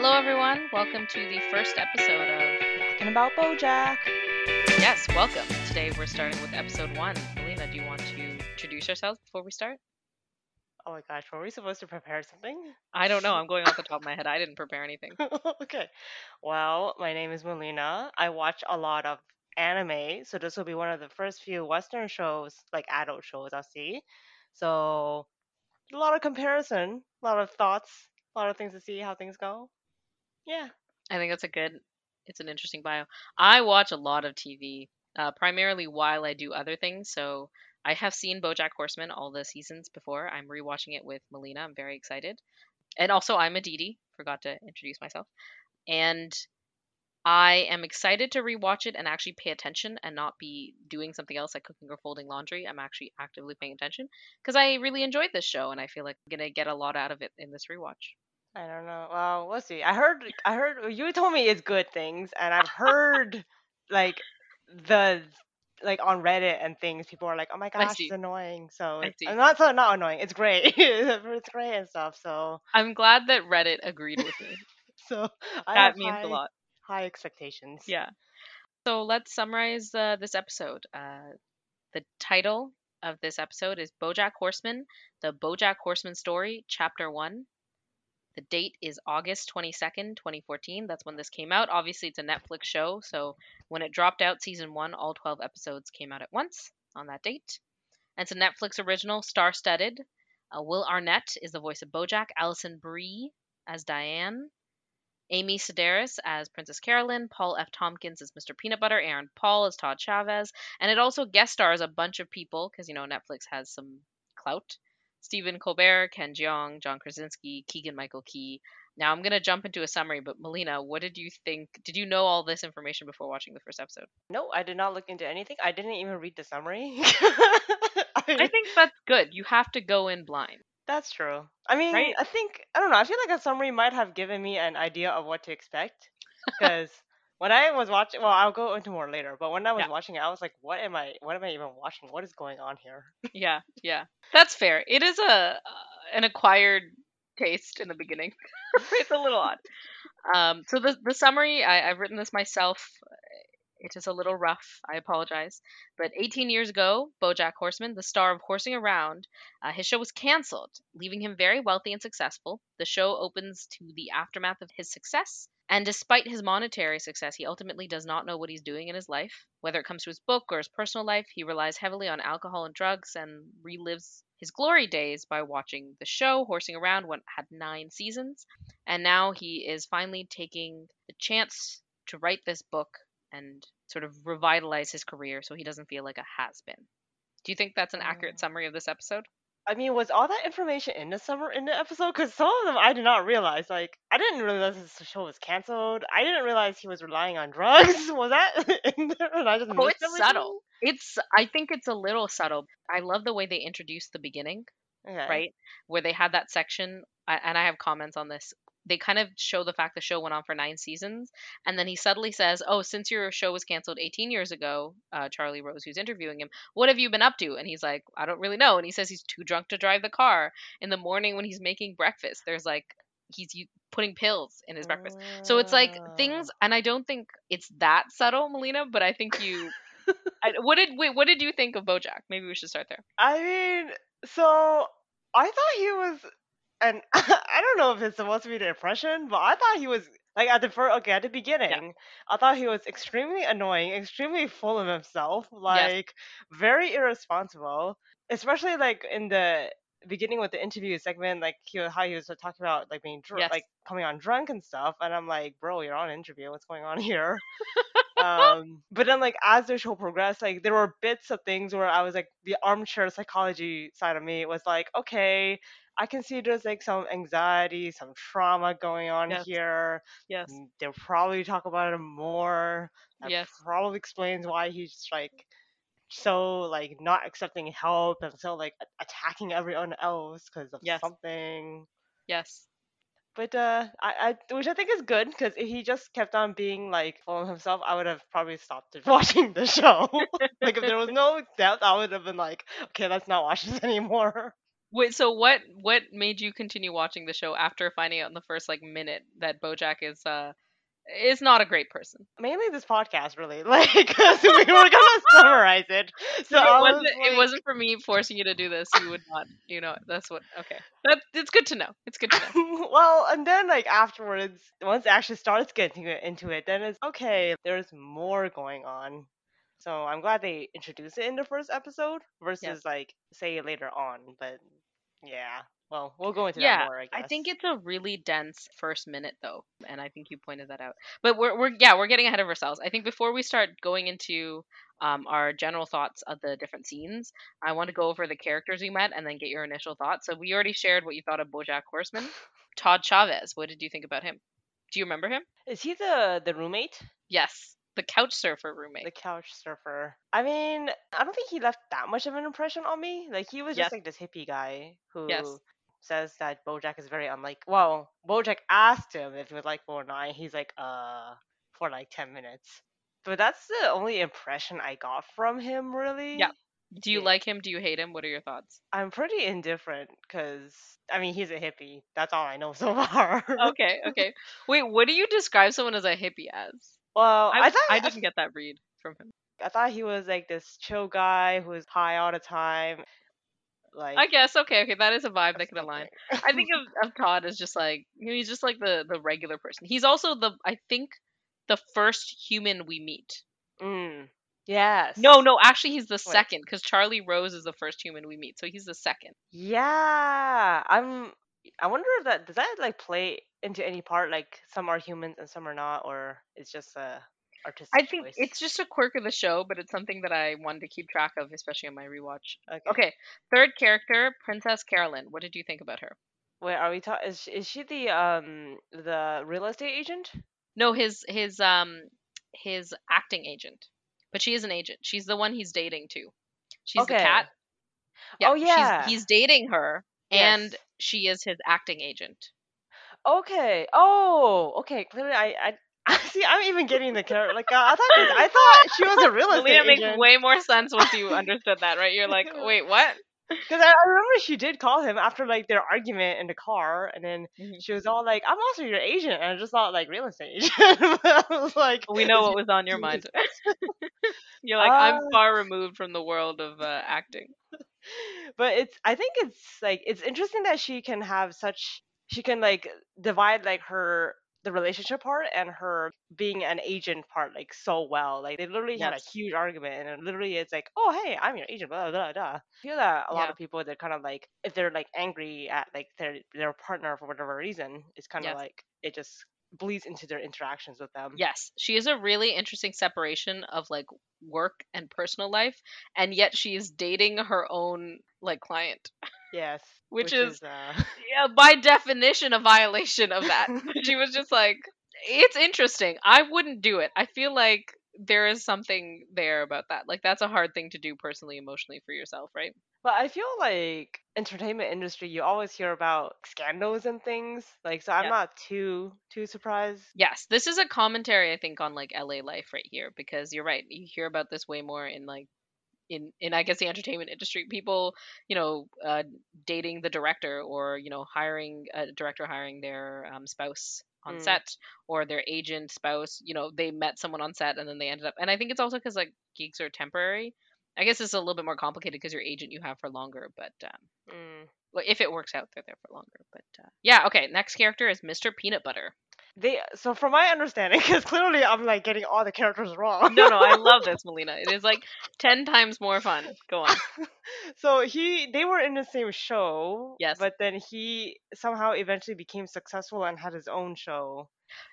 Hello, everyone. Welcome to the first episode of. Talking about BoJack. Yes, welcome. Today we're starting with episode one. Melina, do you want to introduce yourself before we start? Oh my gosh, were we supposed to prepare something? I don't know. I'm going off the top of my head. I didn't prepare anything. okay. Well, my name is Melina. I watch a lot of anime, so this will be one of the first few Western shows, like adult shows, I'll see. So, a lot of comparison, a lot of thoughts, a lot of things to see how things go. Yeah. I think that's a good. It's an interesting bio. I watch a lot of TV, uh, primarily while I do other things. So I have seen BoJack Horseman all the seasons before. I'm rewatching it with Melina. I'm very excited, and also I'm a. Forgot to introduce myself, and I am excited to rewatch it and actually pay attention and not be doing something else like cooking or folding laundry. I'm actually actively paying attention because I really enjoyed this show and I feel like I'm gonna get a lot out of it in this rewatch. I don't know. Well, we'll see. I heard, I heard you told me it's good things, and I've heard like the like on Reddit and things, people are like, "Oh my gosh, it's annoying." So I it's see. not so not annoying. It's great. it's great and stuff. So I'm glad that Reddit agreed with me. so that means high, a lot. high expectations. Yeah. So let's summarize uh, this episode. Uh, the title of this episode is BoJack Horseman: The BoJack Horseman Story, Chapter One. The date is August 22nd, 2014. That's when this came out. Obviously, it's a Netflix show, so when it dropped out season one, all 12 episodes came out at once on that date. And it's a Netflix original, star studded. Uh, Will Arnett is the voice of Bojack, Alison Brie as Diane, Amy Sedaris as Princess Carolyn, Paul F. Tompkins as Mr. Peanut Butter, Aaron Paul as Todd Chavez, and it also guest stars a bunch of people because you know Netflix has some clout. Stephen Colbert, Ken Jeong, John Krasinski, Keegan Michael Key. Now I'm gonna jump into a summary, but Melina, what did you think? Did you know all this information before watching the first episode? No, I did not look into anything. I didn't even read the summary. I think that's good. You have to go in blind. That's true. I mean, Right? I think I don't know. I feel like a summary might have given me an idea of what to expect because when I was watching, well, I'll go into more later. But when I was Yeah. watching it, I was like, "What am I? What am I even watching? What is going on here?" Yeah, yeah, that's fair. It is a uh, an acquired taste in the beginning. it's a little odd. Um, so the the summary, I, I've written this myself. It is a little rough. I apologize. But 18 years ago, BoJack Horseman, the star of Horsing Around, uh, his show was canceled, leaving him very wealthy and successful. The show opens to the aftermath of his success. And despite his monetary success, he ultimately does not know what he's doing in his life. Whether it comes to his book or his personal life, he relies heavily on alcohol and drugs and relives his glory days by watching the show Horsing Around, what had nine seasons. And now he is finally taking the chance to write this book and sort of revitalize his career so he doesn't feel like a has been. Do you think that's an accurate Mm. summary of this episode? I mean, was all that information in the summer in the episode? Because some of them I did not realize. Like, I didn't realize this show was canceled. I didn't realize he was relying on drugs. Was that in there? And I just Oh, it's everything? subtle. It's I think it's a little subtle. I love the way they introduced the beginning, Okay. right? Where they had that section and I have comments on this. They kind of show the fact the show went on for nine seasons, and then he subtly says, "Oh, since your show was canceled 18 years ago, uh, Charlie Rose, who's interviewing him, what have you been up to?" And he's like, "I don't really know." And he says he's too drunk to drive the car. In the morning when he's making breakfast, there's like he's putting pills in his breakfast. So it's like things, and I don't think it's that subtle, Melina. But I think you. I, what did wait? What did you think of BoJack? Maybe we should start there. I mean, so I thought he was, and I don't know if it's supposed to be the impression, but I thought he was like at the first, okay, at the beginning, I thought he was extremely annoying, extremely full of himself, like very irresponsible, especially like in the beginning with the interview segment, like he was, how he was talking about like being drunk, Yes. like coming on drunk and stuff, and I'm like, bro, you're on interview, what's going on here? um but then like as the show progressed like there were bits of things where i was like the armchair psychology side of me was like okay i can see there's like some anxiety some trauma going on Yes. here Yes. they'll probably talk about it more that Yes. probably explains why he's like so like not accepting help and so like attacking everyone else because of Yes. something Yes. but uh, I, I which I think is good because if he just kept on being like full of himself, I would have probably stopped watching the show. like if there was no depth, I would have been like, okay, let's not watch this anymore. Wait, so what what made you continue watching the show after finding out in the first like minute that Bojack is uh is not a great person? Mainly this podcast, really, like because we were gonna summarize it. So it was wasn't it wasn't for me forcing you to do this. You would not, you know. That's what. Okay, that it's good to know. It's good to know. well, and then like afterwards, once it actually starts getting into it, then it's okay. There's more going on. So I'm glad they introduced it in the first episode versus like say later on. But yeah, well, we'll go into Yeah, that more. I guess. I think it's a really dense first minute though, and I think you pointed that out. But we're we're yeah we're getting ahead of ourselves. I think before we start going into um, our general thoughts of the different scenes, I want to go over the characters we met and then get your initial thoughts. So we already shared what you thought of BoJack Horseman. Todd Chavez, what did you think about him? Do you remember him? is he the the roommate, Yes, the couch surfer roommate. the couch surfer? I mean, I don't think he left that much of an impression on me. Like he was just like this hippie guy who. Yes. Says that Bojack is very unlike. Well, Bojack asked him if he would like four nine. He's like, uh, for like ten minutes. But that's the only impression I got from him, really. Yeah. Do you Yeah. like him? Do you hate him? What are your thoughts? I'm pretty indifferent because I mean he's a hippie. That's all I know so far. Okay, okay. Wait, what do you describe someone as a hippie as? Well, I, I, thought I didn't get that read from him. I thought he was like this chill guy who was high all the time. Like I guess okay, okay, that is a vibe that can align. I think of, of Todd as just like you know, he's just like the the regular person. He's also the I think the first human we meet. mm, yes. No, no, actually he's the second because Charlie Rose is the first human we meet, so he's the second. Yeah, I'm. I wonder if that does that like play into any part. Like some are humans and some are not, or it's just a artistic. I think choice? it's just a quirk of the show, but it's something that I wanted to keep track of, especially on my rewatch. okay. Okay, third character, Princess Carolyn. What did you think about her? Wait, are we talking? Is she- is she the um the real estate agent? No, his his um his acting agent. But she is an agent. She's the one he's dating too. She's the Okay. cat. Oh, she's- yeah. he's dating her and Yes. she is his acting agent. Okay. Oh, okay. Clearly, I, I see. I'm even getting the character. Like, uh, I thought, I thought she was a real estate Melina makes way more sense once you understood that, right? You're like, wait, what? Because I, I remember she did call him after like their argument in the car, and then Mhm. she was all like, "I'm also your agent," and I just thought like real estate agent. I was like, We know what was on your mind. You're like, I'm Ah. far removed from the world of uh, acting. but it's I think it's like it's interesting that she can have such she can like divide like her the relationship part and her being an agent part like so well. Like they literally had a huge argument and it literally it's like, oh hey, I'm your agent, blah blah blah. I feel that a lot of people they're kind of like if they're like angry at like their their partner for whatever reason, it's kind of Yes. like it just bleeds into their interactions with them. Yes, she is a really interesting separation of like work and personal life, and yet she is dating her own like client, Yes. which, is, uh, yeah, by definition a violation of that. she was just like, it's interesting. I wouldn't do it. I feel like there is something there about that. Like that's a hard thing to do personally, emotionally for yourself, right? But I feel like entertainment industry, you always hear about scandals and things. Like, so I'm Yeah. not too too surprised. Yes, this is a commentary I think on like LA life right here because you're right. You hear about this way more in like in in I guess the entertainment industry. People, you know, uh, dating the director or you know hiring a director hiring their um, spouse on Mm. set or their agent spouse. You know, they met someone on set and then they ended up. And I think it's also because like gigs are temporary. I guess it's a little bit more complicated because your agent you have for longer, but um, Mm. well, if it works out, they're there for longer. But uh, yeah, okay. Next character is Mr. Peanut Butter. They so from my understanding, because clearly I'm like getting all the characters wrong. No, no, I love this, Melina. It is like ten times more fun. Go on. so he they were in the same show. Yes. But then he somehow eventually became successful and had his own show.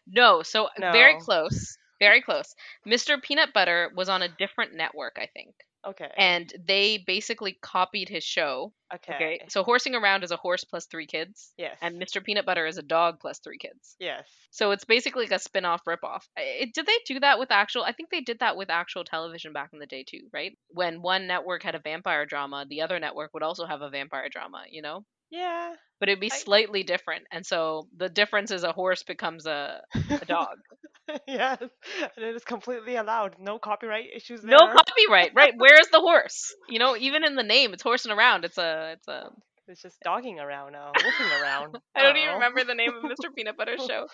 No, so very close. Very close. Mr. Peanut Butter was on a different network, I think. Okay. And they basically copied his show. okay. Okay. So Horsing Around is a horse plus three kids. Yes. And Mr. Peanut Butter is a dog plus three kids. yes. So it's basically like a spin off ripoff. I- Did they do that with actual? I think they did that with actual television back in the day too, right? When one network had a vampire drama, the other network would also have a vampire drama, you know? Yeah. But it'd be I- slightly different. And so the difference is a horse becomes a, a dog. yes. And it is completely allowed. No copyright issues there. No copyright, right? Where is the horse? You know, even in the name, it's horsing around. It's a, it's a, It's just dogging around now, looking around. I don't even remember the name of Mr. Peanut Butter show.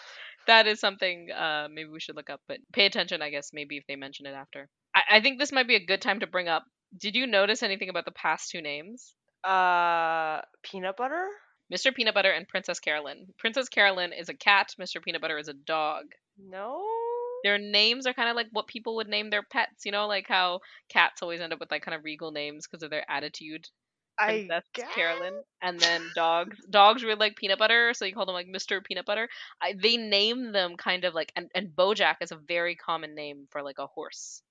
That is something uh, maybe we should look up, but pay attention, I guess, maybe if they mention it after. I, I think this might be a good time to bring up. Did you notice anything about the past two names? Uh, peanut butter. Mr. Peanut Butter and Princess Carolyn. Princess Carolyn is a cat, Mr. Peanut Butter is a dog. No. Their names are kind of like what people would name their pets, you know, like how cats always end up with like kind of regal names because of their attitude. I Princess guess. Carolyn, and then dogs. Dogs really like peanut butter, so you call them like Mr. Peanut Butter. I, they name them kind of like, and, and Bojack is a very common name for like a horse.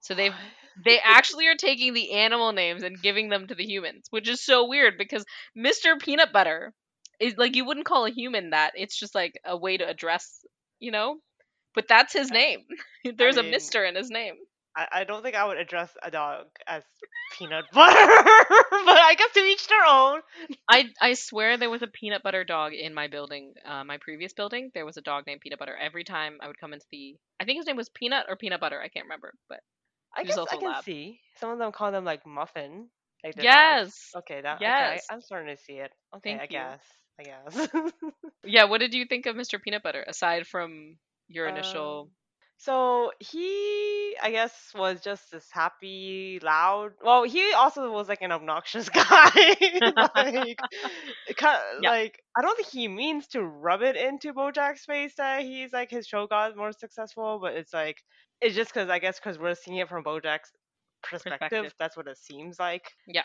So they've they actually are taking the animal names and giving them to the humans, which is so weird because Mr. Peanut Butter is like you wouldn't call a human that. It's just like a way to address, you know. But that's his name. There's a mean- Mister in his name. I, I don't think I would address a dog as peanut butter, but I guess to each their own. I I swear there was a peanut butter dog in my building, uh, my previous building. There was a dog named Peanut Butter. Every time I would come into the, I think his name was Peanut or Peanut Butter. I can't remember, but I guess I can lab. see some of them call them like muffin. Like yes, Okay, that. Yes. Okay, I'm starting to see it. Okay, Thank I you. guess. I guess. yeah. What did you think of Mr. Peanut Butter aside from your initial? Um, So he, I guess, was just this happy, loud. Well, he also was like an obnoxious guy. like, kind Yeah. like I don't think he means to rub it into Bojack's face that he's like his show got more successful, but it's like it's just because I guess because we're seeing it from Bojack's perspective, Perspective. that's what it seems like. Yeah.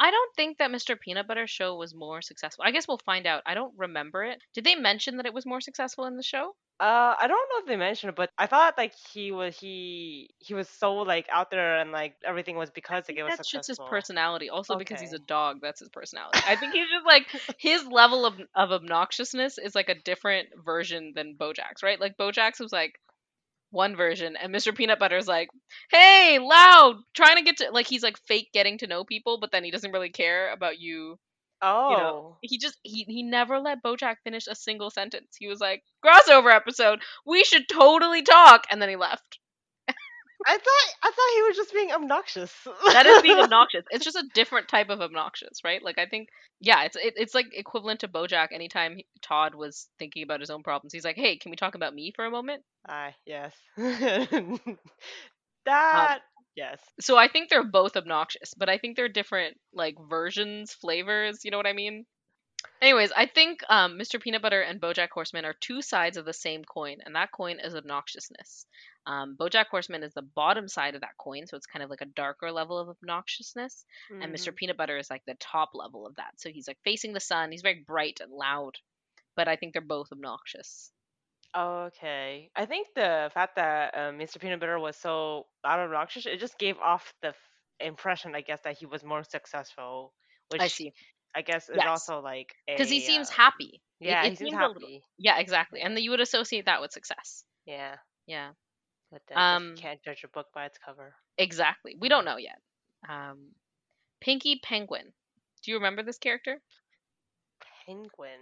I don't think that Mr. Peanut Butter show was more successful. I guess we'll find out. I don't remember it. Did they mention that it was more successful in the show? Uh, I don't know if they mentioned it, but I thought like he was he he was so like out there and like everything was because like it was That's just his personality. Also, because he's a dog, that's his personality. I think he's just like his level of of obnoxiousness is like a different version than Bojack's, right? Like Bojack's was like one version, and Mr. Peanut Butter's like, "Hey, loud, trying to get to like he's like fake getting to know people, but then he doesn't really care about you." Oh. You know, oh. He just he he never let Bojack finish a single sentence. He was like, "Crossover episode, we should totally talk," and then he left. I thought I thought he was just being obnoxious. that is being obnoxious. It's just a different type of obnoxious, right? Like I think, yeah, it's it, it's like equivalent to BoJack. Anytime he, Todd was thinking about his own problems, he's like, "Hey, can we talk about me for a moment?" Ah, yes. that yes. So I think they're both obnoxious, but I think they're different like versions, flavors. You know what I mean? Anyways, I think um, Mr. Peanut Butter and BoJack Horseman are two sides of the same coin, and that coin is obnoxiousness. Um, BoJack Horseman is the bottom side of that coin, so it's kind of like a darker level of obnoxiousness. and Mr. Peanut Butter is like the top level of that. So he's like facing the sun. He's very bright and loud, but I think they're both obnoxious. Okay. I think the fact that Mr. Peanut Butter was so out and obnoxious, it just gave off the f- impression, I guess, that he was more successful. Which I see I guess is Yes. also like because he seems uh, happy. Yeah, it he seems a little- happy. Yeah, exactly, and you would associate that with success. Yeah, Yeah, but then Um, you can't judge a book by its cover. exactly. We don't know yet. Um, Pinky Penguin. Do you remember this character? Penguin.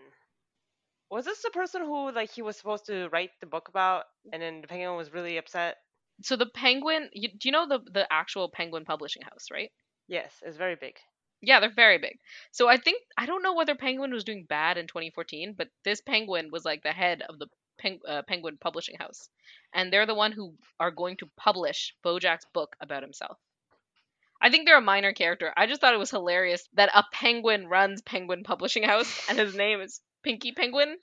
Was this the person who like he was supposed to write the book about, and then the penguin was really upset? So the Penguin. You, do you know the the actual Penguin Publishing House, right? Yes, it's very big. Yeah, they're very big. So I think I don't know whether Penguin was doing bad in 2014, but this Penguin was like the head of the Peng- uh, Penguin Publishing House, and they're the one who are going to publish BoJack's book about himself. I think they're a minor character. I just thought it was hilarious that a penguin runs Penguin Publishing House and his name is Pinky Penguin.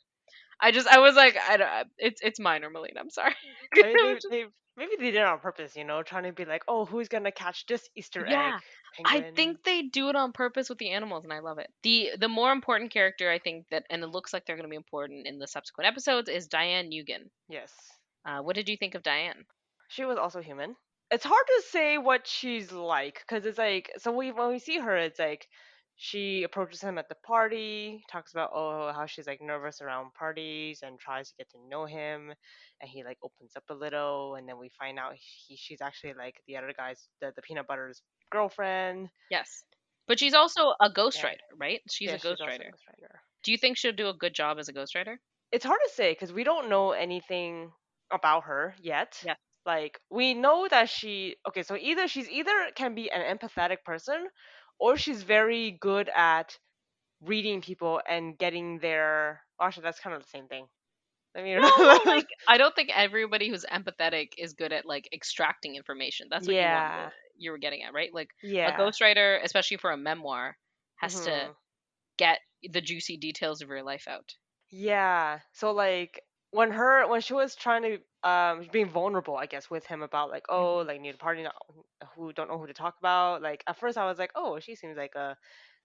I just I was like I don't it's it's minor, Melina. I'm sorry. Maybe they, they maybe they did it on purpose, you know, trying to be like, oh, who's gonna catch this Easter Yeah, egg? I think they do it on purpose with the animals, and I love it. the The more important character, I think that, and it looks like they're going to be important in the subsequent episodes, is Diane Nguyen. yes, Uh, what did you think of Diane? she was also human. It's hard to say what she's like because it's like so we when we see her, it's like she approaches him at the party, talks about oh how she's like nervous around parties and tries to get to know him, and he like opens up a little, and then we find out he she's actually like the other guy's the, the peanut butter's girlfriend. Yes, but she's also a ghostwriter, Yeah. right? She's Yeah, a ghostwriter. ghostwriter. Do you think she'll do a good job as a ghostwriter? it's hard to say because we don't know anything about her yet. Yeah. Like we know that she okay, so either she's either can be an empathetic person or she's very good at reading people and getting their. Actually, that's kind of the same thing. I mean, No, like I don't think everybody who's empathetic is good at like extracting information. That's what you yeah, wanted, you were getting at, right? Like a ghostwriter, especially for a memoir, has to Mhm. get the juicy details of your life out. Yeah. So like when her when she was trying to um being vulnerable, I guess, with him about like oh like need a party not who don't know who to talk about. Like at first I was like oh she seems like a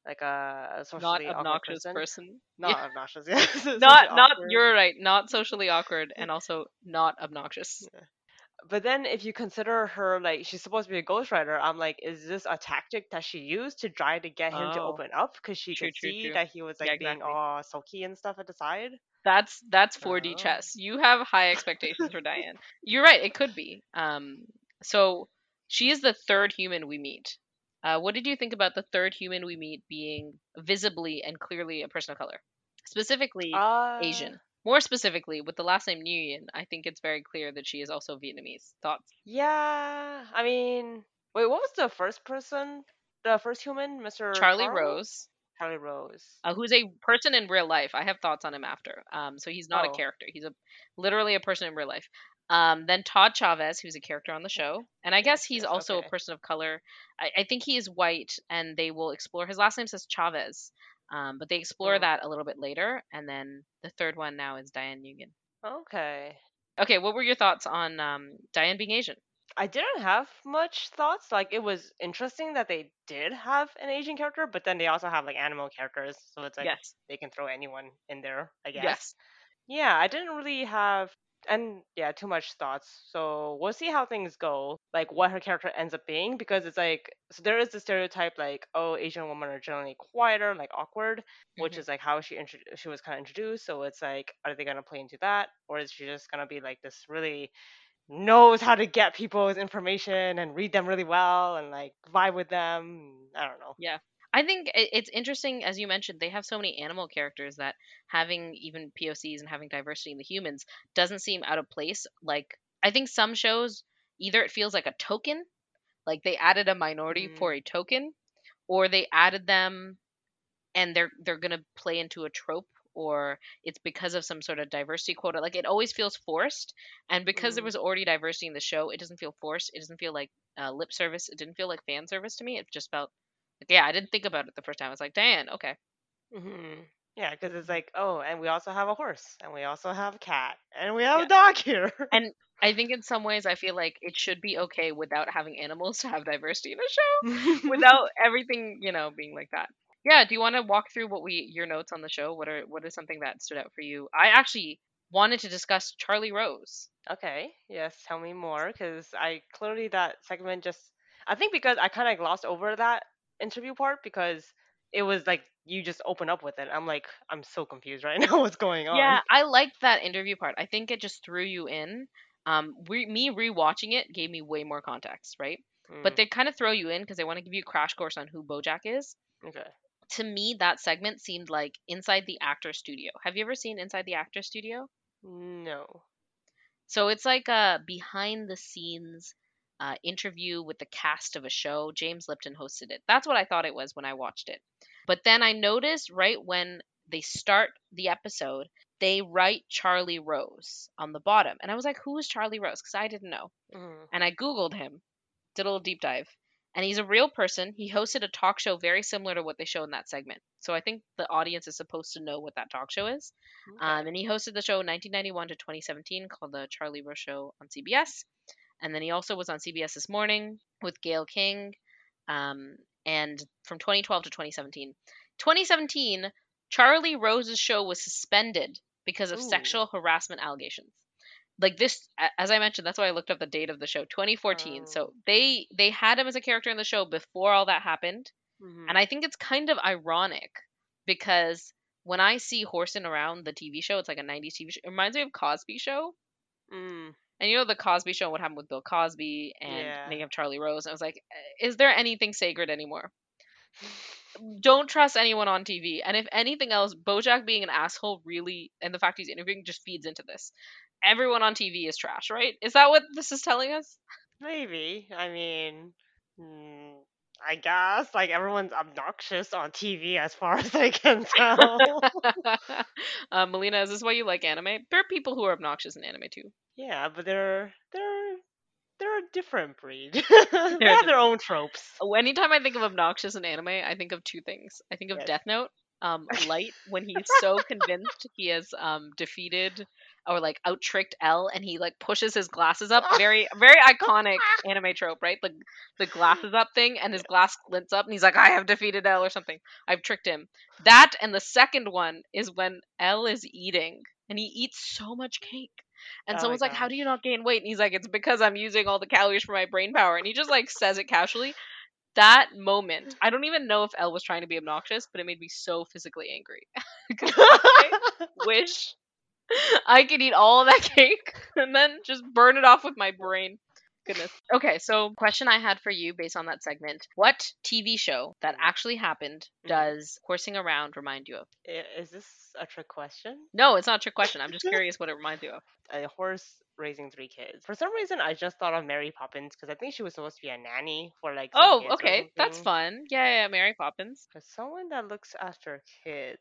like a, a Not obnoxious person. person. Not Yeah. obnoxious. Yeah. Not not awkward. you're right. Not socially awkward and also not obnoxious. But then if you consider her like she's supposed to be a ghostwriter, I'm like, is this a tactic that she used to try to get him to Oh, open up? Because she true, could true, see true. that he was like Yeah, being exactly. all sulky and stuff at the side. That's that's 4D Oh. chess. You have high expectations for Diane. You're right. It could be. Um. So she is the third human we meet. Uh, what did you think about the third human we meet being visibly and clearly a person of color, specifically Uh, Asian? More specifically, with the last name Nguyen, I think it's very clear that she is also Vietnamese. Thoughts? Yeah, I mean, wait, what was the first person? The first human, Mr. Charlie Carl? Rose, Charlie Rose. uh, who's a person in real life. I have thoughts on him after. Um, so he's not a Oh. character. He's a literally a person in real life. Um, then Todd Chavez, who's a character on the show, and I guess he's yes, also okay. a person of color. I, I think he is white, and they will explore. His last name says Chavez, um, but they explore Oh. that a little bit later. And then the third one now is Diane Nguyen. Okay. Okay, what were your thoughts on um, Diane being Asian? I didn't have much thoughts. Like, it was interesting that they did have an Asian character, but then they also have like animal characters, so it's like yes, they can throw anyone in there, I guess. yes, Yeah, I didn't really have and yeah, too much thoughts. So we'll see how things go, like what her character ends up being, because it's like so there is the stereotype like oh Asian women are generally quieter, like awkward, which Mhm. is like how she intro- she was kind of introduced. So it's like are they gonna play into that, or is she just gonna be like this really knows how to get people's information and read them really well and like vibe with them? I don't know. Yeah. I think it, it's interesting, as you mentioned, they have so many animal characters that having even POCs and having diversity in the humans doesn't seem out of place. Like, I think some shows, either it feels like a token, like they added a minority for a token, or they added them and they're they're gonna play into a trope or it's because of some sort of diversity quota like it always feels forced and because there Mm. was already diversity in the show it doesn't feel forced it doesn't feel like uh, lip service it didn't feel like fan service to me it just felt like yeah i didn't think about it the first time i was like dan okay. Hmm Yeah, because it's like, oh, and we also have a horse, and we also have a cat, and we have Yeah. a dog here. and i think in some ways i feel like it should be okay without having animals to have diversity in a show without everything you know being like that. Yeah do you want to walk through what we your notes on the show? What are what is something that stood out for you? I actually wanted to discuss charlie rose. Okay, yes, tell me more, because I clearly that segment just, I think because I kind of glossed over that interview part because it was like you just open up with it. I'm like, I'm so confused right now. What's going on? yeah i liked that interview part i think it just threw you in um re- me rewatching it gave me way more context right but Mm, they kind of throw you in because they want to give you a crash course on who bojack is okay. to me that segment seemed like inside the actor studio have you ever seen inside the actor studio No. So it's like a behind the scenes uh, interview with the cast of a show. James Lipton hosted it. That's what I thought it was when I watched it. But then I noticed right when they start the episode, they write Charlie Rose on the bottom. And I was like, who is Charlie Rose? Because I didn't know. Mm, And I Googled him, did a little deep dive. And he's a real person. He hosted a talk show very similar to what they show in that segment. So I think the audience is supposed to know what that talk show is. okay. Um, and he hosted the show 1991 to 2017 called The Charlie Rose Show on CBS. And then he also was on CBS This Morning with Gayle King. Um, and from 2012 to 2017. 2017, Charlie Rose's show was suspended because of Ooh. sexual harassment allegations. Like this, as I mentioned, that's why I looked up the date of the show, 2014. Oh. So they they had him as a character in the show before all that happened. Mhm. And I think it's kind of ironic because when I see Horsing Around the TV show, it's like a 90s TV show. It reminds me of Cosby Show. Mm, And you know the Cosby Show, what happened with Bill Cosby and Yeah. then you have Charlie Rose. I was like, "Eh, is there anything sacred anymore? Don't trust anyone on TV. And if anything else, Bojack being an asshole really, and the fact he's interviewing just feeds into this. Everyone on TV is trash, right? Is that what this is telling us? maybe. I mean, mm, I guess like everyone's obnoxious on TV as far as I can tell. uh, Melina, is this why you like anime? There are people who are obnoxious in anime too. yeah, but they're they're they're a different breed. they have their own tropes. Oh, Anytime I think of obnoxious in anime, I think of two things. I think of Yes. Death Note, um, Light when he's so convinced he has um defeated or like out tricked L, and he like pushes his glasses up. Very very iconic anime trope, right? The the glasses up thing, and his glass glints up, and he's like, "I have defeated L" or something. I've tricked him. That and the second one is when L is eating, and he eats so much cake. And Oh someone's like, "How do you not gain weight?" And he's like, "It's because I'm using all the calories for my brain power." And he just like says it casually. That moment, I don't even know if L was trying to be obnoxious, but it made me so physically angry. I wish I could eat all of that cake and then just burn it off with my brain. Goodness. Okay, so question I had for you based on that segment: What TV show that actually happened Mhm. does horsing around remind you of? Is this a trick question? No, it's not a trick question. I'm just curious what it reminds you of. A horse raising three kids. For some reason, I just thought of Mary Poppins because I think she was supposed to be a nanny for like. Oh, okay, that's fun. Yeah, yeah, Mary Poppins. For someone that looks after kids.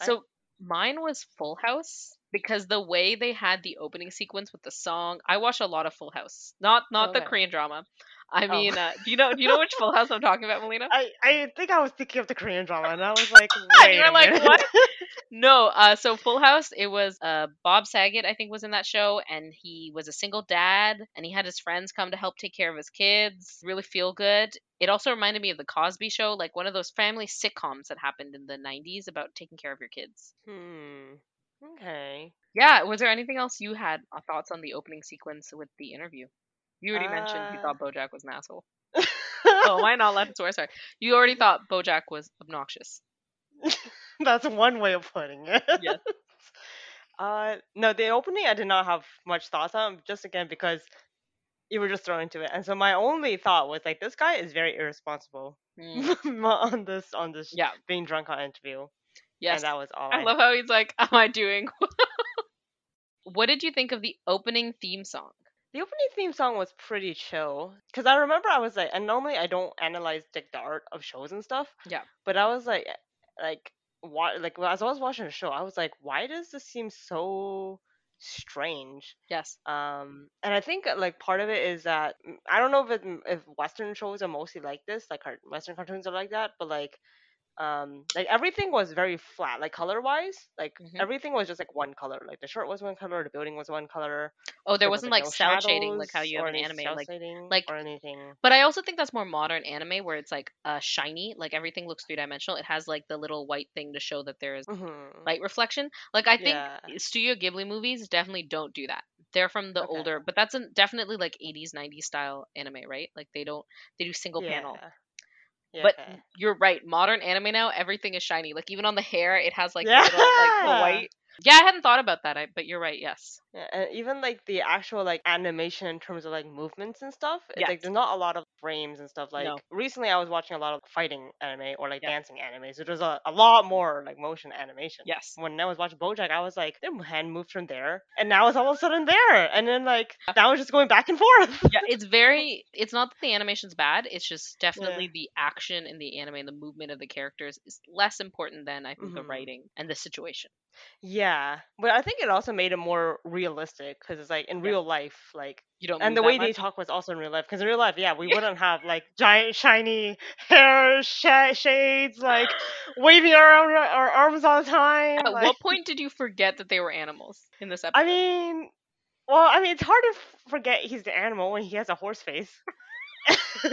I- So mine was Full House because the way they had the opening sequence with the song. I watch a lot of Full House, not not the Korean drama. I Oh. mean, uh, do you know do you know which Full House I'm talking about, Melina? I, I think I was thinking of the Korean drama and I was like, You wait were a like, minute. "What?" No, uh, so Full House, it was uh, Bob Saget, I think, was in that show, and he was a single dad, and he had his friends come to help take care of his kids. Really feel good. It also reminded me of the Cosby Show, like one of those family sitcoms that happened in the '90s about taking care of your kids. hmm. Okay. Yeah, was there anything else you had uh, thoughts on the opening sequence with the interview? You already mentioned you Uh, thought BoJack was an asshole. Oh, am I not allowed to swear? Sorry. You already thought BoJack was obnoxious. That's one way of putting it. Yes. Uh, no, the opening I did not have much thoughts on, just again because you were just thrown into it, and so my only thought was like, this guy is very irresponsible Mm, on this on this yeah. being drunk on interview, Yes. and that was all. I love how he's like, "Am I doing?" what did you think of the opening theme song? The opening theme song was pretty chill because I remember I was like, and normally I don't analyze like the art of shows and stuff. Yeah. But I was like, like why? Like as I was watching the show, I was like, why does this seem so strange? Yes. Um, and I think like part of it is that mm, I don't know if it, if Western shows are mostly like this, like car- Western cartoons are like that, but like um like everything was very flat like color wise like Mhm. everything was just like one color like the shirt was one color the building was one color Oh, there was, wasn't like no cell shading like how you have an anime. Like, like- or anything. but I also think that's more modern anime where it's like uh shiny, like everything looks three dimensional. It has like the little white thing to show that there is Mhm. light reflection. Like I think Yeah. Studio Ghibli movies definitely don't do that. They're from the Okay. older, but that's a, definitely like 80s, 90s style anime, right? Like they don't they do single panel. Yeah. But okay. you're right. Modern anime now, everything is shiny. Like even on the hair, it has like Yeah. little like the white. Yeah, I hadn't thought about that. I, but you're right. Yes. Yeah, and even like the actual like animation in terms of like movements and stuff, it's Yes. like there's not a lot of frames and stuff. Like No. recently, I was watching a lot of fighting anime or like Yeah. dancing anime, so there's a, a lot more like motion animation. Yes. When I was watching BoJack, I was like, their hand moved from there, and now it's all of a sudden there, and then like now it's just going back and forth. Yeah, it's very. It's not that the animation's bad. It's just definitely the action in the anime and the movement of the characters is less important than I think the Mhm. writing and the situation. Yeah, but I think it also made it more realistic because it's like in Yeah. real life, like You don't. and the way they talk was also in real life because in real life yeah we wouldn't have like giant shiny hair sh- shades like waving around our, our arms all the time At like- what point did you forget that they were animals in this episode? i mean well i mean it's hard to forget he's the animal when he has a horse face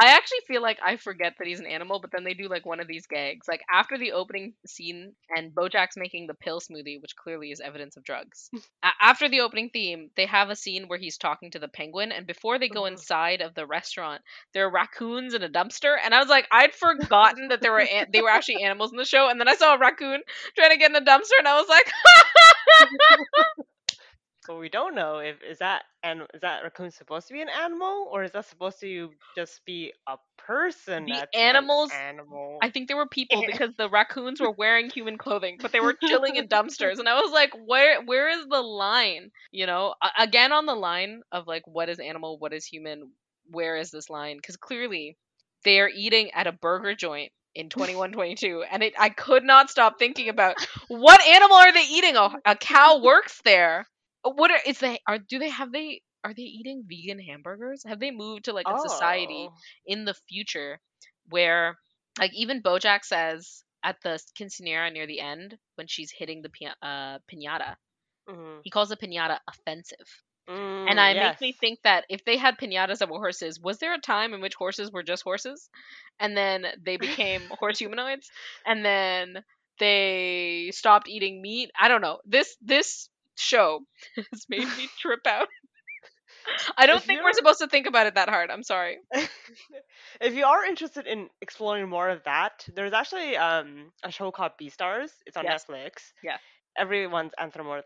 I actually feel like I forget that he's an animal, but then they do like one of these gags. Like after the opening scene and Bojack's making the pill smoothie, which clearly is evidence of drugs. A- after the opening theme, they have a scene where he's talking to the penguin, and before they go Mhm. inside of the restaurant, there are raccoons in a dumpster, and I was like, I'd forgotten that there were an- they were actually animals in the show, and then I saw a raccoon trying to get in the dumpster, and I was like, but we don't know if is that and is that raccoon supposed to be an animal or is that supposed to just be a person The that's an animals- animal I think there were people because the raccoons were wearing human clothing, but they were chilling in dumpsters, and I was like, "Where, where is the line?" You know, again on the line of like, what is animal, what is human, where is this line? Because clearly, they are eating at a burger joint in 2122 and it, i could not stop thinking about what animal are they eating a, a cow works there what are is they are do they have they are they eating vegan hamburgers have they moved to like a society Oh. in the future where like even bojack says at the quinceanera near the end when she's hitting the pi- uh, piñata Mhm. he calls the piñata offensive Mm, and it make me think that if they had pinatas that were horses, was there a time in which horses were just horses? And then they became horse humanoids? And then they stopped eating meat? I don't know. This this show has made me trip out. I don't If think we're supposed to think about it that hard. I'm sorry. if you are interested in exploring more of that, there's actually um a show called Beastars. It's on Yes. Netflix. Yeah. Everyone's anthropomorphized,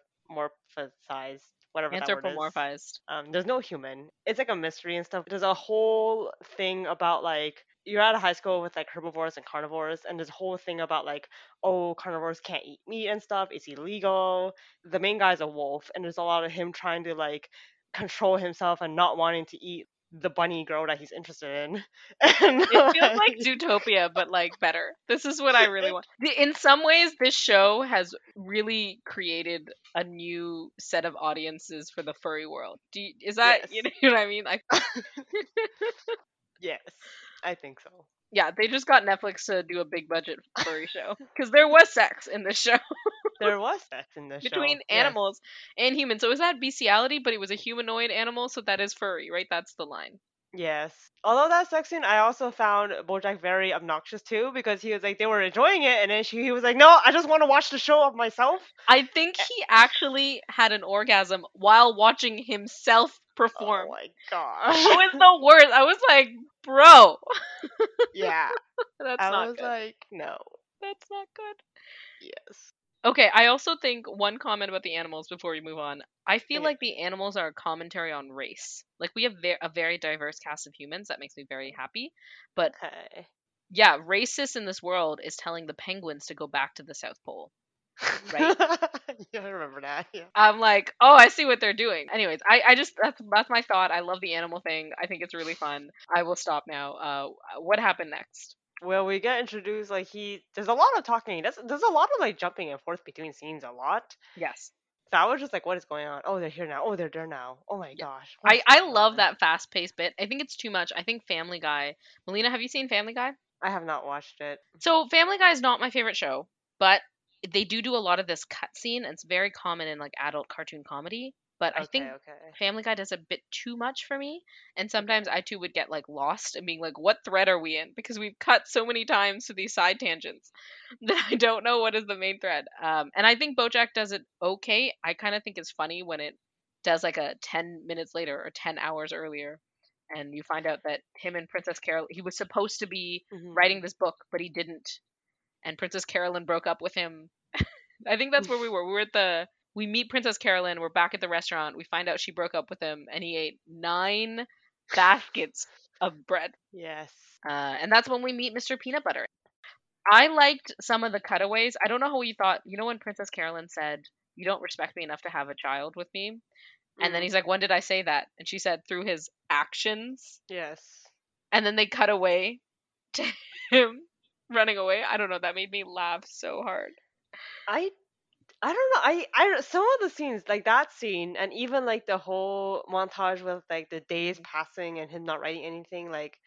whatever that word is. Anthropomorphized. Um, there's no human. It's like a mystery and stuff. There's a whole thing about like you're out of high school with like herbivores and carnivores, and this whole thing about like oh carnivores can't eat meat and stuff. It's illegal. The main guy's a wolf, and there's a lot of him trying to like control himself and not wanting to eat the bunny girl that he's interested in. And, It feels like Zootopia, but like better. This is what I really want. In some ways, this show has really created a new set of audiences for the furry world. Do you, is that Yes. you know what I mean? Like, yes, I think so. yeah, they just got Netflix to do a big budget furry show because there was sex in this show There was sex in this show. between yes. animals and humans. So is that bestiality? But it was a humanoid animal, so that is furry, right? That's the line. Yes. Although that sex scene, I also found BoJack very obnoxious too because he was like they were enjoying it, and then she he was like, "No, I just want to watch the show of myself." I think he actually had an orgasm while watching himself oh perform. Oh my gosh. it was the worst. I was like, bro, yeah. that's I not was good. like, no. that's not good. Yes. Okay, I also think one comment about the animals before we move on. I feel like the animals are a commentary on race. Like we have ve- a very diverse cast of humans. That makes me very happy. But Okay. yeah, racist in this world is telling the penguins to go back to the South Pole. Right? yeah, I remember that. Yeah. I'm like, oh, I see what they're doing. Anyways, I, I just that's that's my thought. I love the animal thing. I think it's really fun. I will stop now. Uh, what happened next? Well, we get introduced like he. There's a lot of talking. There's there's a lot of like jumping and forth between scenes. A lot. Yes, So I was just like, what is going on? Oh, they're here now. Oh, they're there now. Oh my Yeah. gosh. I I love on? that fast paced bit. I think it's too much. I think Family Guy. Melina, have you seen Family Guy? I have not watched it. So Family Guy is not my favorite show, but they do do a lot of this cutscene. and It's very common in like adult cartoon comedy. But I think okay. Family Guy does a bit too much for me, and sometimes I too would get like lost and being like, "What thread are we in?" Because we've cut so many times to these side tangents that I don't know what is the main thread. Um, and I think BoJack does it okay. I kind of think it's funny when it does like a ten minutes later or ten hours earlier, and you find out that him and Princess Carol he was supposed to be Mhm. writing this book, but he didn't. And Princess Carolyn broke up with him. I think that's where we were. We were at the we meet Princess Carolyn, we're back at the restaurant, we find out she broke up with him and he ate nine baskets of bread. Yes. Uh, and that's when we meet Mr. Peanut Butter. I liked some of the cutaways. I don't know how you thought, you know when Princess Carolyn said, You don't respect me enough to have a child with me? And then Mhm. he's like, When did I say that? And she said, Through his actions Yes. and then they cut away to him running away. I don't know. That made me laugh so hard. I I don't know. I I some of the scenes like that scene and even like the whole montage with like the days mm-hmm. passing and him not writing anything like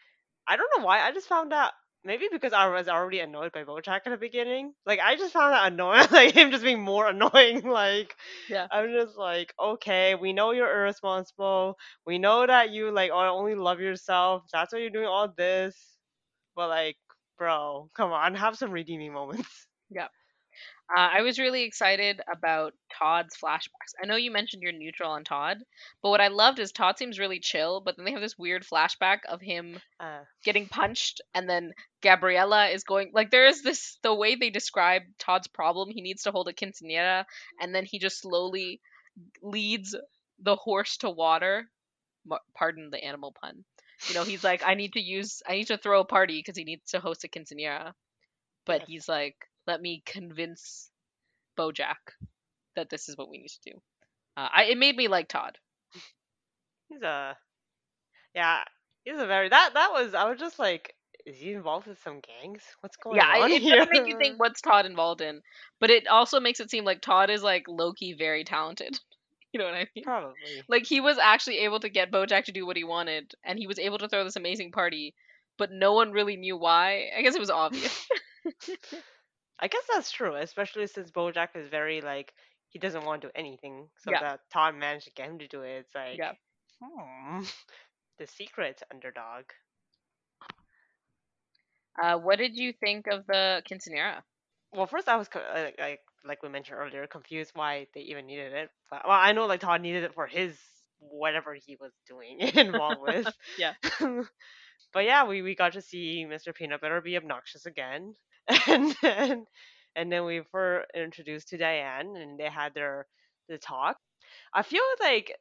I don't know why I just found that maybe because I was already annoyed by Bojack at the beginning. Like I just found that annoying like him just being more annoying like Yeah. I'm just like okay, we know you're irresponsible. We know that you like only love yourself. That's why you're doing all this. But like bro, come on, have some redeeming moments. Uh, I was really excited about Todd's flashbacks. I know you mentioned you're neutral on Todd, but what I loved is Todd seems really chill, but then they have this weird flashback of him Uh, getting punched, and then Gabriella is going like there is this the way they describe Todd's problem. He needs to hold a quinceanera, and then he just slowly leads the horse to water. Pardon the animal pun. You know, he's like, I need to use, I need to throw a party because he needs to host a quinceanera, but he's like, let me convince BoJack that this is what we need to do. Uh, I, it made me like Todd. He's a yeah, he's a very that that was I was just like is he involved with some gangs? What's going on? yeah, I- on it here? make you think what's Todd involved in, but it also makes it seem like Todd is like Loki very talented. You know what I mean? Probably. Like he was actually able to get Bojack to do what he wanted, and he was able to throw this amazing party, but no one really knew why. I guess it was obvious. I guess that's true, especially since BoJack is very like he doesn't want to do anything, so Yeah. that Todd managed to get him to do it. It's like, Yeah. hmm, the secret underdog. uh, what did you think of the quinceanera? Well, first I was like, like like we mentioned earlier, confused why they even needed it. But, well, I know like Todd needed it for his whatever he was doing involved with. Yeah. But yeah, we, we got to see Mr. Peanut Butter be obnoxious again, and then and then we were introduced to Diane, and they had their the talk. I feel like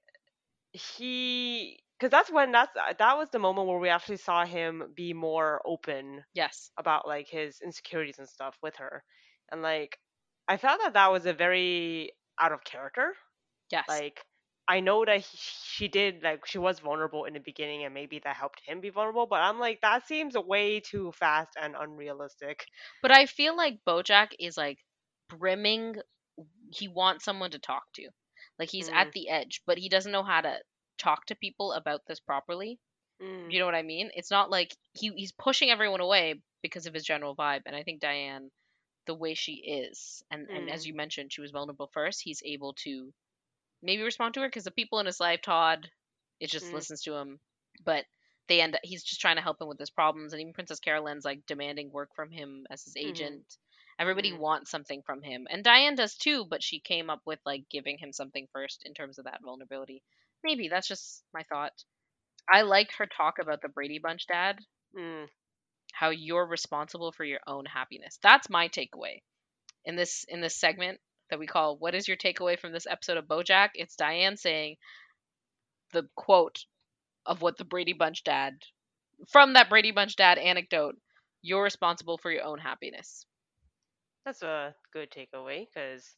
he because that's when that's uh, that was the moment where we actually saw him be more open Yes. about like his insecurities and stuff with her and like i felt that that was a very out of character Yes. like i know that he, she did like she was vulnerable in the beginning and maybe that helped him be vulnerable but i'm like that seems way too fast and unrealistic But I feel like Bojack is like brimming. He wants someone to talk to. Like he's Mm. at the edge, but he doesn't know how to talk to people about this properly. Mm, You know what I mean? It's not like he he's pushing everyone away because of his general vibe. And I think Diane, the way she is, and and as Mm. you mentioned, she was vulnerable first. He's able to maybe respond to her because the people in his life, Todd, it just Mm. listens to him. But they end up he's just trying to help him with his problems, and even Princess Carolyn's like demanding work from him as his Mhm. agent. Everybody Mhm. wants something from him, and Diane does too. But she came up with like giving him something first in terms of that vulnerability. Maybe that's just my thought. I liked her talk about the Brady Bunch dad, mm, how you're responsible for your own happiness. That's my takeaway in this in this segment that we call "What is your takeaway from this episode of BoJack?" It's Diane saying the quote of what the Brady Bunch dad from that Brady Bunch dad anecdote. You're responsible for your own happiness. that's a good takeaway because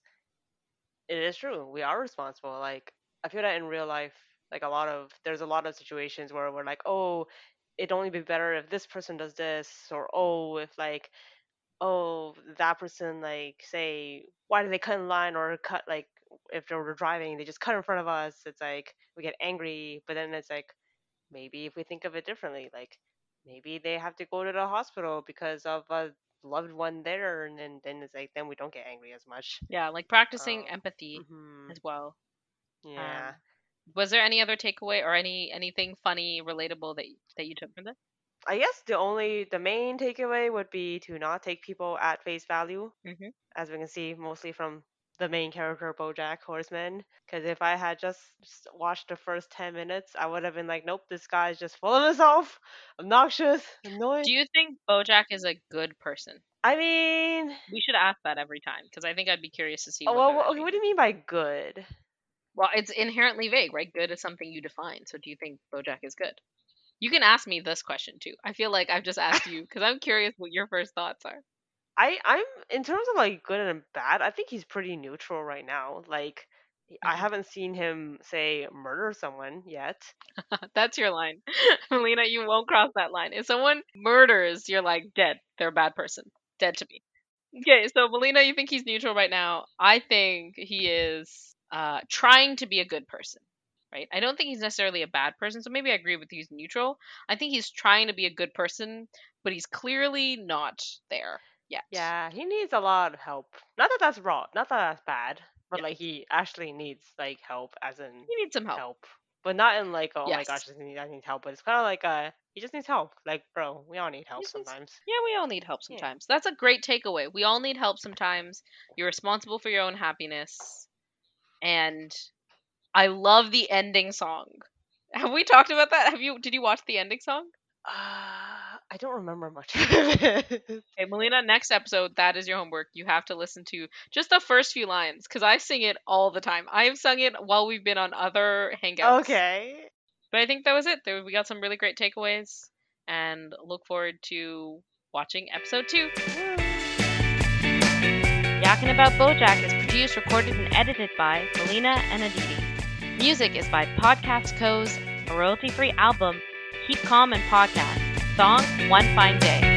it is true we are responsible like i feel that in real life like a lot of there's a lot of situations where we're like oh it'd only be better if this person does this or oh if like oh that person like say why did they cut in line or cut like if they were driving they just cut in front of us it's like we get angry but then it's like maybe if we think of it differently like maybe they have to go to the hospital because of a loved one there and then, then it's like then we don't get angry as much Yeah, like practicing Oh. empathy hmm as well. yeah Um, was there any other takeaway or any anything funny, relatable that that you took from this? I guess the only the main takeaway would be to not take people at face value Mhm. as we can see mostly from the main character bojack horseman because if i had just watched the first 10 minutes i would have been like nope this guy's just full of himself obnoxious annoying Do you think BoJack is a good person? i mean We should ask that every time because I think I'd be curious to see. oh, well, okay, what do you mean by good Well, it's inherently vague, right? Good is something you define. So, do you think BoJack is good? You can ask me this question too. I feel like I've just asked you because I'm curious what your first thoughts are. I I'm in terms of like good and bad. I think he's pretty neutral right now. Like I Mhm. haven't seen him say murder someone yet. That's your line, Melina. You won't cross that line. If someone murders, you're like dead. They're a bad person. Dead to me. Okay, so Melina, you think he's neutral right now? I think he is uh, trying to be a good person. Right? I don't think he's necessarily a bad person. So maybe I agree with you. He's neutral. I think he's trying to be a good person, but he's clearly not there yet. Yeah, he needs a lot of help. Not that that's wrong. Not that that's bad. But Yeah. like he actually needs like help, as in He needs some help. help. But not in like oh my gosh, I need, I need help. But it's kind of like uh he just needs help. Like bro, we all need help just sometimes. Yeah, we all need help Yeah. sometimes. That's a great takeaway. We all need help sometimes. You're responsible for your own happiness. And I love the ending song. Have we talked about that? Have you did you watch the ending song? Uh, I don't remember much. Okay, Melina, next episode, that is your homework. You have to listen to just the first few lines because I sing it all the time. I've sung it while we've been on other hangouts. okay. But I think that was it. There, we got some really great takeaways and look forward to watching episode two. Yakking About Bojack is produced, recorded, and edited by Melina and Aditi. Music is by Podcast Co's royalty free album, Keep Calm and Podcast, song One Fine Day.